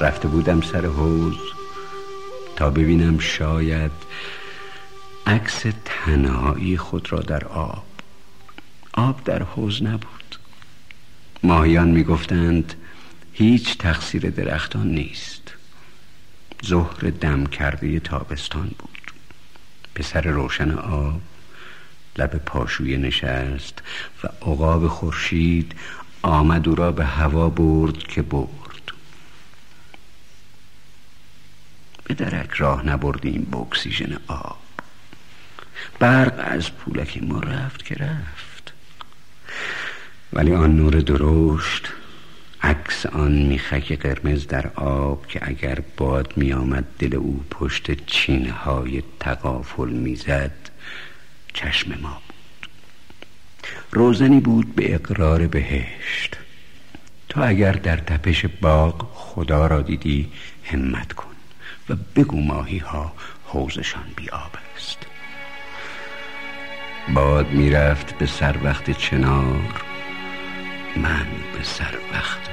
رفته بودم سر حوز تا ببینم شاید عکس تنهایی خود را در آب. آب در حوز نبود. ماهیان می‌گفتند هیچ تقصیر درختان نیست. ظهر دم کرده تابستان بود. پسر روشن آب لب پاشوی نشست و عقاب خورشید آمد او را به هوا برد که برد. به درک راه نبردیم به اکسیژن آب. برق از پولک ما رفت که رفت. ولی آن نور درشت عکس آن میخک قرمز در آب که اگر باد میآمد دل او پشت چینه های تقافل می‌زد چشم ما بود. روزنی بود به اقرار بهشت. تو اگر در تپش باغ خدا را دیدی همت کن. و بگو ماهی ها حوزشان بیاب است. باد می‌رفت به سر وقت چنار من به سر وقت